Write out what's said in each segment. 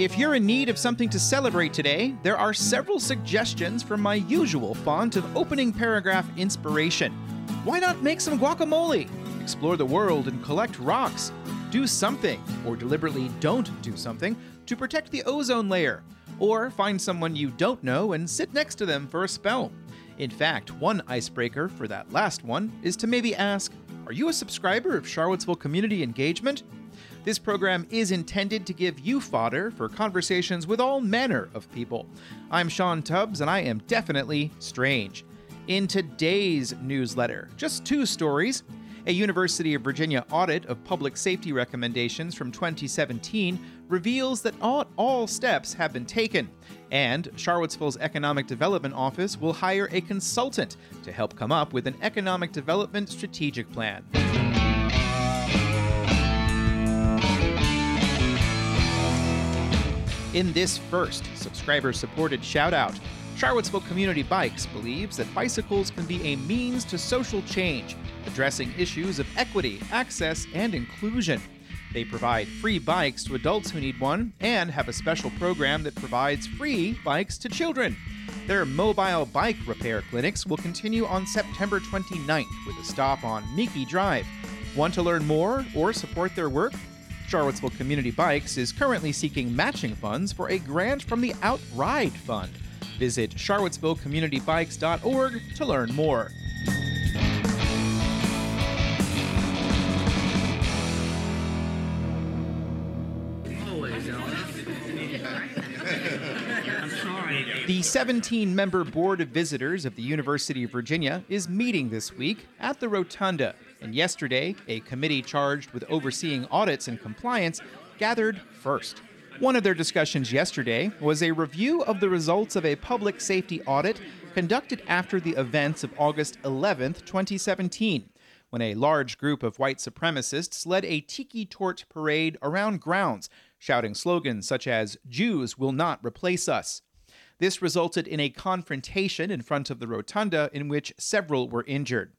If you're in need of something to celebrate today, there are several suggestions from my usual font of opening paragraph inspiration. Why not make some guacamole? Explore the world and collect rocks. Do something, or deliberately don't do something, to protect the ozone layer. Or find someone you don't know and sit next to them for a spell. In fact, one icebreaker for that last one is to maybe ask Are you a subscriber of Charlottesville Community Engagement? This program is intended to give you fodder for conversations with all manner of people. I'm Sean Tubbs, and I am definitely strange. In today's newsletter, just two stories. A University of Virginia audit of public safety recommendations from 2017 reveals that not all steps have been taken, and Charlottesville's Economic Development Office will hire a consultant to help come up with an economic development strategic plan. In this first subscriber supported shout out, Charlottesville Community Bikes believes that bicycles can be a means to social change, addressing issues of equity, access, and inclusion. They provide free bikes to adults who need one and have a special program that provides free bikes to children. Their mobile bike repair clinics will continue on September 29th with a stop on Miki Drive. Want to learn more or support their work? Charlottesville Community Bikes is currently seeking matching funds for a grant from the Outride Fund. Visit charlottesvillecommunitybikes.org to learn more. The 17 member Board of Visitors of the University of Virginia is meeting this week at the Rotunda, and yesterday, a committee charged with overseeing audits and compliance gathered first. One of their discussions yesterday was a review of the results of a public safety audit conducted after the events of August 11, 2017, when a large group of white supremacists led a tiki torch parade around grounds, shouting slogans such as, Jews will not replace us. This resulted in a confrontation in front of the rotunda in which several were injured.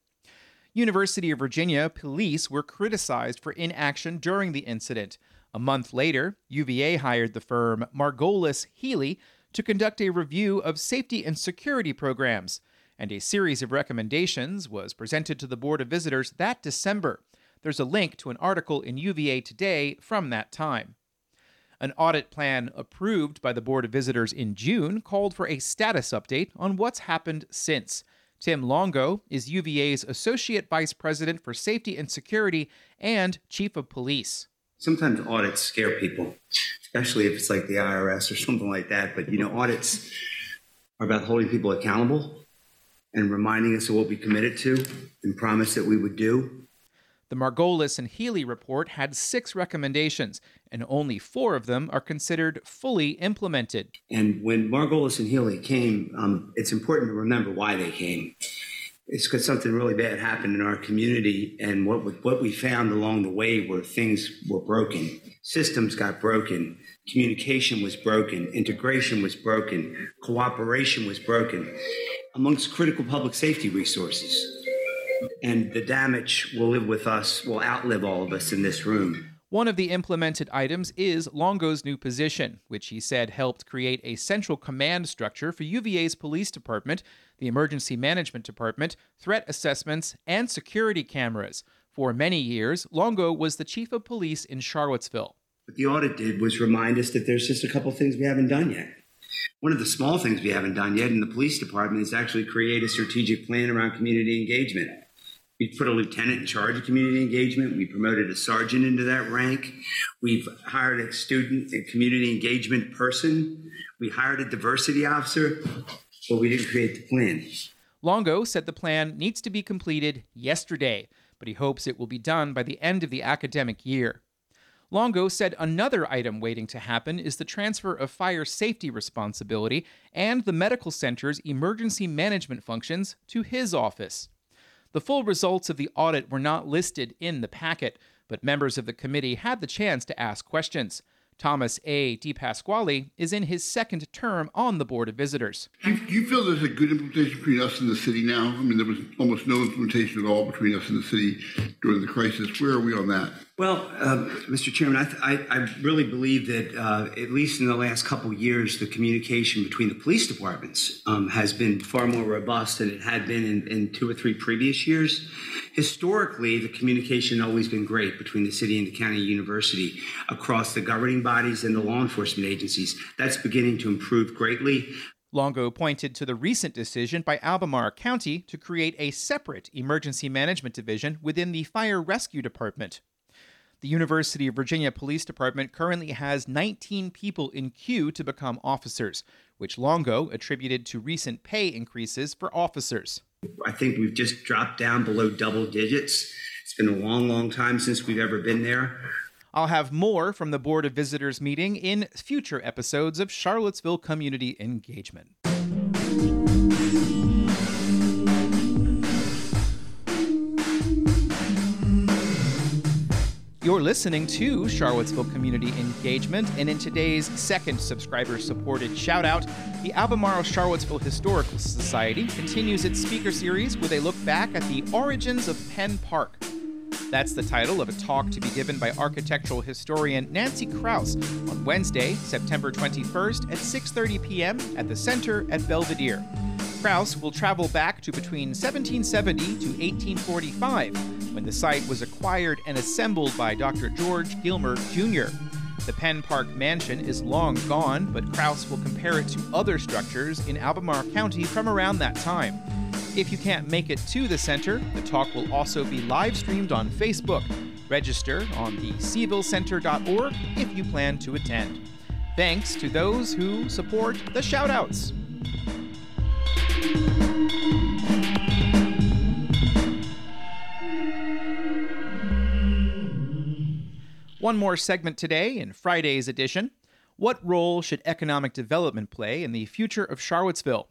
University of Virginia police were criticized for inaction during the incident. A month later, UVA hired the firm Margolis Healy to conduct a review of safety and security programs, and a series of recommendations was presented to the Board of Visitors that December. There's a link to an article in UVA Today from that time. An audit plan approved by the Board of Visitors in June called for a status update on what's happened since. Tim Longo is UVA's Associate Vice President for Safety and Security and Chief of Police. Sometimes audits scare people, especially if it's like the IRS or something like that. But, you know, audits are about holding people accountable and reminding us of what we committed to and promised that we would do. The Margolis and Healy report had six recommendations, and only four of them are considered fully implemented. And when Margolis and Healy came, um, it's important to remember why they came. It's because something really bad happened in our community, and what we, what we found along the way were things were broken. Systems got broken, communication was broken, integration was broken, cooperation was broken, amongst critical public safety resources and the damage will live with us, will outlive all of us in this room. One of the implemented items is Longo's new position, which he said helped create a central command structure for UVA's police department, the emergency management department, threat assessments, and security cameras. For many years, Longo was the chief of police in Charlottesville. What the audit did was remind us that there's just a couple things we haven't done yet. One of the small things we haven't done yet in the police department is actually create a strategic plan around community engagement. We put a lieutenant in charge of community engagement. We promoted a sergeant into that rank. We've hired a student, a community engagement person. We hired a diversity officer, but we didn't create the plan. Longo said the plan needs to be completed yesterday, but he hopes it will be done by the end of the academic year. Longo said another item waiting to happen is the transfer of fire safety responsibility and the medical center's emergency management functions to his office. The full results of the audit were not listed in the packet, but members of the committee had the chance to ask questions. Thomas A. DePasquale is in his second term on the Board of Visitors. Do you, do you feel there's a good implementation between us and the city now? I mean, there was almost no implementation at all between us and the city during the crisis. Where are we on that? Well, uh, Mr. Chairman, I, th- I, I, really believe that uh, at least in the last couple years, the communication between the police departments um, has been far more robust than it had been in, in, two or three previous years. Historically, the communication has always been great between the city and the county university across the governing bodies and the law enforcement agencies. That's beginning to improve greatly. Longo pointed to the recent decision by Albemarle County to create a separate emergency management division within the Fire Rescue Department. The University of Virginia Police Department currently has 19 people in queue to become officers, which Longo attributed to recent pay increases for officers. I think we've just dropped down below double digits. It's been a long, long time since we've ever been there. I'll have more from the Board of Visitors meeting in future episodes of Charlottesville Community Engagement. You're listening to Charlottesville Community Engagement, and in today's second subscriber supported shout out, the Albemarle Charlottesville Historical Society continues its speaker series with a look back at the origins of Penn Park. That's the title of a talk to be given by architectural historian Nancy Kraus on Wednesday, September 21st at 6:30 p.m. at the Center at Belvedere. Kraus will travel back to between 1770 to 1845, when the site was acquired and assembled by Dr. George Gilmer Jr. The Penn Park Mansion is long gone, but Kraus will compare it to other structures in Albemarle County from around that time. If you can't make it to the center, the talk will also be live streamed on Facebook. Register on the CvilleCenter.org if you plan to attend. Thanks to those who support the shoutouts. One more segment today in Friday's edition. What role should economic development play in the future of Charlottesville?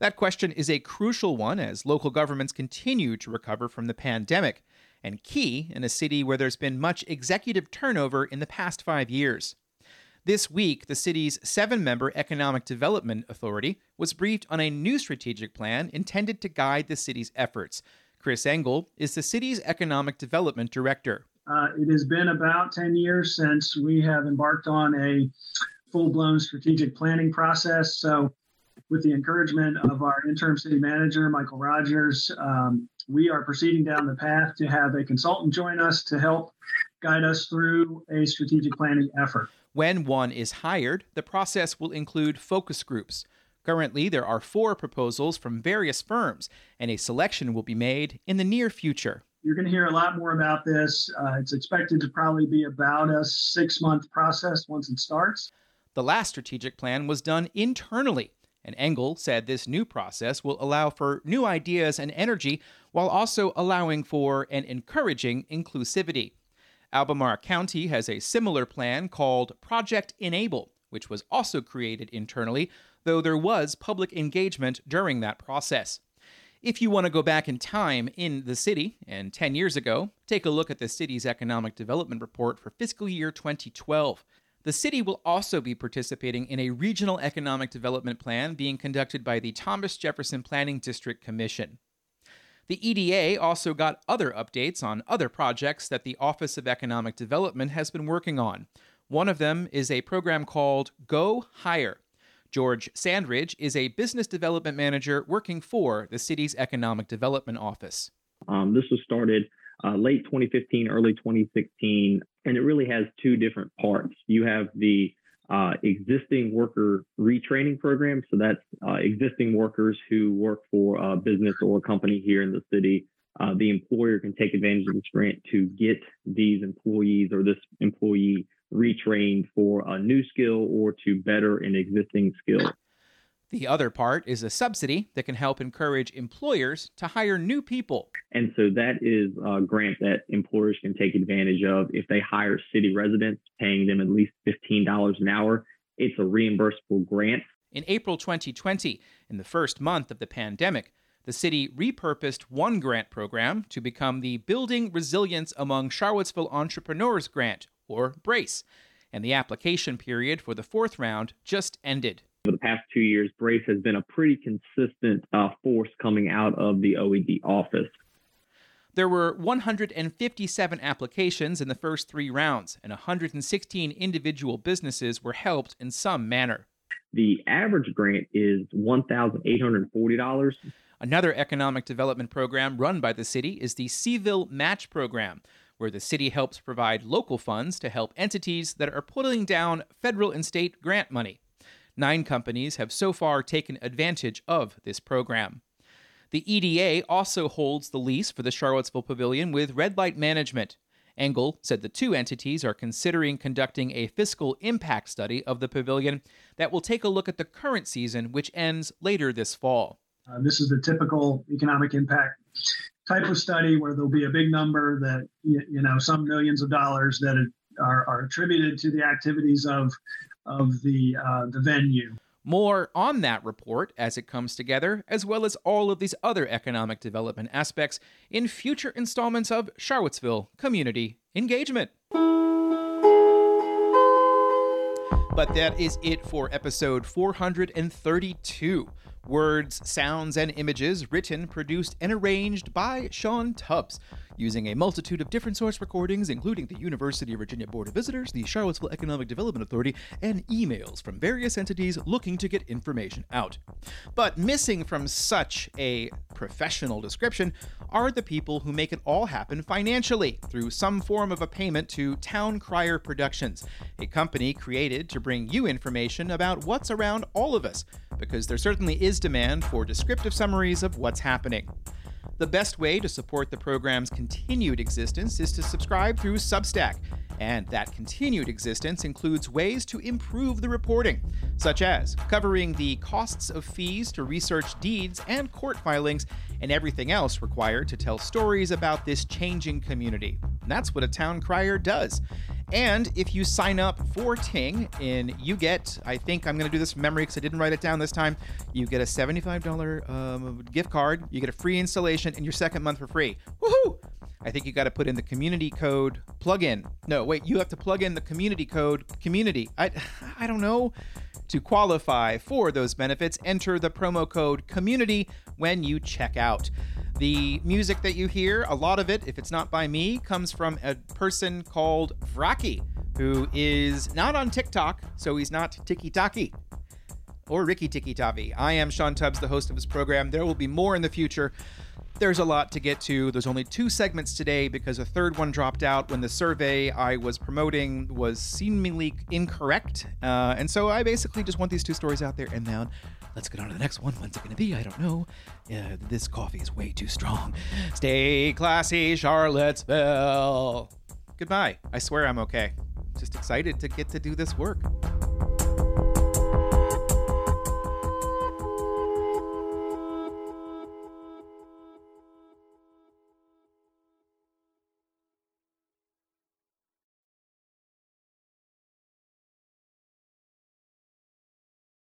That question is a crucial one as local governments continue to recover from the pandemic, and key in a city where there's been much executive turnover in the past five years. This week, the city's seven member Economic Development Authority was briefed on a new strategic plan intended to guide the city's efforts. Chris Engel is the city's Economic Development Director. Uh, it has been about 10 years since we have embarked on a full blown strategic planning process. So, with the encouragement of our interim city manager, Michael Rogers, um, we are proceeding down the path to have a consultant join us to help guide us through a strategic planning effort. When one is hired, the process will include focus groups. Currently, there are four proposals from various firms, and a selection will be made in the near future. You're going to hear a lot more about this. Uh, it's expected to probably be about a six month process once it starts. The last strategic plan was done internally, and Engel said this new process will allow for new ideas and energy while also allowing for and encouraging inclusivity. Albemarle County has a similar plan called Project Enable, which was also created internally, though there was public engagement during that process. If you want to go back in time in the city and 10 years ago, take a look at the city's economic development report for fiscal year 2012. The city will also be participating in a regional economic development plan being conducted by the Thomas Jefferson Planning District Commission. The EDA also got other updates on other projects that the Office of Economic Development has been working on. One of them is a program called Go Hire. George Sandridge is a business development manager working for the city's Economic Development Office. Um, this was started uh, late 2015, early 2016, and it really has two different parts. You have the uh, existing worker retraining program. So that's uh, existing workers who work for a business or a company here in the city. Uh, the employer can take advantage of this grant to get these employees or this employee retrained for a new skill or to better an existing skill. The other part is a subsidy that can help encourage employers to hire new people. And so that is a grant that employers can take advantage of if they hire city residents, paying them at least $15 an hour. It's a reimbursable grant. In April 2020, in the first month of the pandemic, the city repurposed one grant program to become the Building Resilience Among Charlottesville Entrepreneurs Grant, or BRACE and the application period for the fourth round just ended. For the past two years, Brace has been a pretty consistent uh, force coming out of the OED office. There were 157 applications in the first three rounds, and 116 individual businesses were helped in some manner. The average grant is $1,840. Another economic development program run by the city is the Cville Match Program, where the city helps provide local funds to help entities that are pulling down federal and state grant money. Nine companies have so far taken advantage of this program. The EDA also holds the lease for the Charlottesville Pavilion with Red Light Management. Engel said the two entities are considering conducting a fiscal impact study of the pavilion that will take a look at the current season, which ends later this fall. Uh, this is the typical economic impact type of study where there'll be a big number that, you, know, some millions of dollars that are, are attributed to the activities of, of the, uh, the venue. More on that report as it comes together, as well as all of these other economic development aspects in future installments of Charlottesville Community Engagement. But that is it for episode 432. Words, sounds, and images written, produced, and arranged by Sean Tubbs using a multitude of different source recordings, including the University of Virginia Board of Visitors, the Charlottesville Economic Development Authority, and emails from various entities looking to get information out. But missing from such a professional description are the people who make it all happen financially through some form of a payment to Town Crier Productions, a company created to bring you information about what's around all of us, because there certainly is demand for descriptive summaries of what's happening. The best way to support the program's continued existence is to subscribe through Substack. And that continued existence includes ways to improve the reporting, such as covering the costs of fees to research deeds and court filings and everything else required to tell stories about this changing community. That's what a town crier does. And if you sign up for Ting, and you get, I think I'm going to do this from memory because I didn't write it down this time, you get a $75 um, gift card, you get a free installation, and your second month for free. Woohoo! I think you got to put in the community code plug in. No, wait, you have to plug in the community code community. I, I don't know. To qualify for those benefits, enter the promo code community when you check out. The music that you hear, a lot of it, if it's not by me, comes from a person called Vraki, who is not on TikTok, so he's not Tiki Taki or Ricky Tiki Tavi. I am Sean Tubbs, the host of this program. There will be more in the future. There's a lot to get to. There's only two segments today because a third one dropped out when the survey I was promoting was seemingly incorrect. Uh, and so I basically just want these two stories out there and now let's get on to the next one. When's it going to be? I don't know. Uh, this coffee is way too strong. Stay classy, Charlottesville. Goodbye. I swear I'm okay. Just excited to get to do this work.